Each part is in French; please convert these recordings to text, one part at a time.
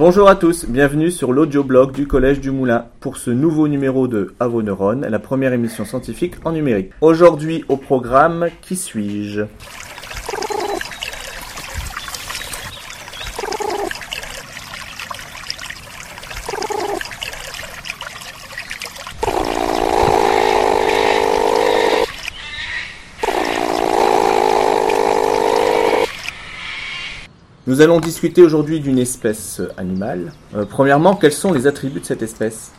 Bonjour à tous, bienvenue sur l'audioblog du Collège du Moulin pour ce nouveau numéro de Avoneron, la première émission scientifique en numérique. Aujourd'hui au programme Qui suis-je? Nous allons discuter aujourd'hui d'une espèce animale. Euh, premièrement, quels sont les attributs de cette espèce?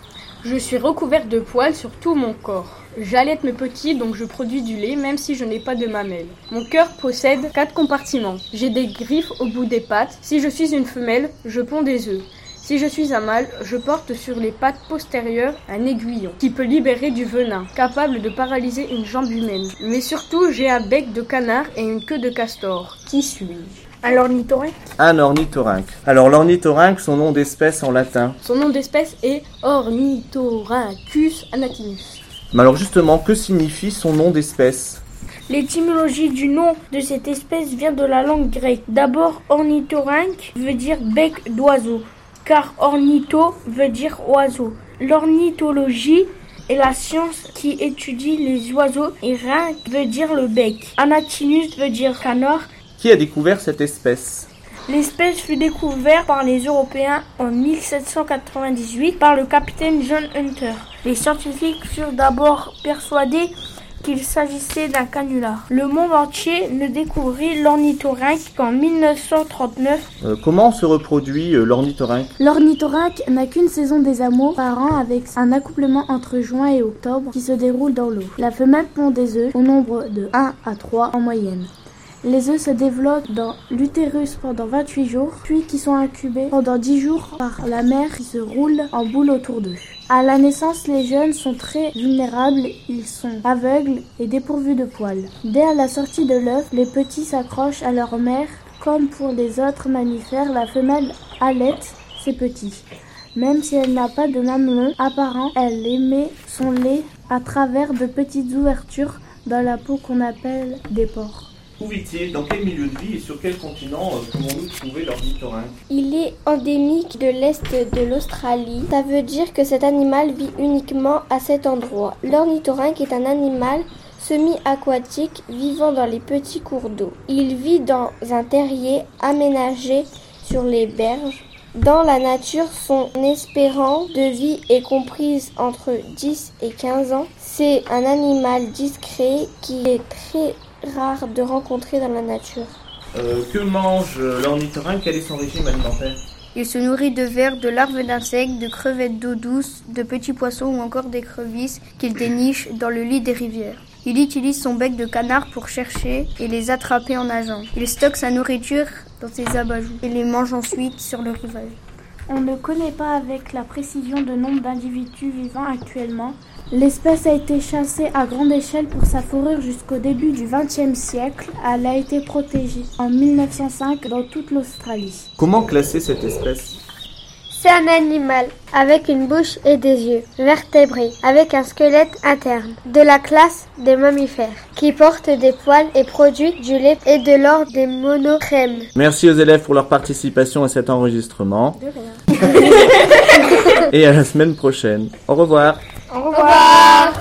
Je suis recouverte de poils sur tout mon corps. J'allaite mes petits, donc je produis du lait même si je n'ai pas de mamelles. Mon cœur possède quatre compartiments. J'ai des griffes au bout des pattes. Si je suis une femelle, je ponds des œufs. Si je suis un mâle, je porte sur les pattes postérieures un aiguillon qui peut libérer du venin, capable de paralyser une jambe humaine. Mais surtout, j'ai un bec de canard et une queue de castor. Qui suis-je? Un ornithorynque Un ornithorynque. Alors l'ornithorynque, son nom d'espèce en latin. Son nom d'espèce est Ornithorhynchus anatinus. Mais alors justement, que signifie son nom d'espèce? L'étymologie du nom de cette espèce vient de la langue grecque. D'abord, ornithorynque veut dire bec d'oiseau, car ornitho veut dire oiseau. L'ornithologie est la science qui étudie les oiseaux et rynque veut dire le bec. Anatinus veut dire canard. Qui a découvert cette espèce? L'espèce fut découverte par les Européens en 1798 par le capitaine John Hunter. Les scientifiques furent d'abord persuadés qu'il s'agissait d'un canular. Le monde entier ne découvrit l'ornithorynque qu'en 1939. Euh, Comment se reproduit euh, l'ornithorynque? L'ornithorynque n'a qu'une saison des amours par an avec un accouplement entre juin et octobre qui se déroule dans l'eau. La femelle pond des œufs au nombre de 1 à 3 en moyenne. Les œufs se développent dans l'utérus pendant 28 jours, puis qui sont incubés pendant 10 jours par la mère qui se roule en boule autour d'eux. À la naissance, les jeunes sont très vulnérables, ils sont aveugles et dépourvus de poils. Dès la sortie de l'œuf, les petits s'accrochent à leur mère. Comme pour les autres mammifères, la femelle allaite ses petits. Même si elle n'a pas de mamelon apparent, elle émet son lait à travers de petites ouvertures dans la peau qu'on appelle des pores. Où vit-il Dans quel milieu de vie et sur quel continent euh, pouvons-nous trouver l'ornithorynque Il est endémique de l'est de l'Australie. Ça veut dire que cet animal vit uniquement à cet endroit. L'ornithorynque est un animal semi-aquatique vivant dans les petits cours d'eau. Il vit dans un terrier aménagé sur les berges. Dans la nature, son espérance de vie est comprise entre 10 et 15 ans. C'est un animal discret qui est très rare de rencontrer dans la nature. Euh, Que mange euh, l'ornithorynque Quel est son régime alimentaire? Il se nourrit de vers, de larves d'insectes, de crevettes d'eau douce, de petits poissons ou encore d'écrevisses qu'il déniche dans le lit des rivières. Il utilise son bec de canard pour chercher et les attraper en nageant. Il stocke sa nourriture dans ses abajoues et les mange ensuite sur le rivage. On ne connaît pas avec la précision de nombre d'individus vivants actuellement. L'espèce a été chassée à grande échelle pour sa fourrure jusqu'au début du XXe siècle. Elle a été protégée en 1905 dans toute l'Australie. Comment classer cette espèce? C'est un animal avec une bouche et des yeux, vertébré, avec un squelette interne, de la classe des mammifères, qui porte des poils et produit du lait et de l'or des monocrèmes. Merci aux élèves pour leur participation à cet enregistrement. Et à la semaine prochaine. Au revoir. Au revoir.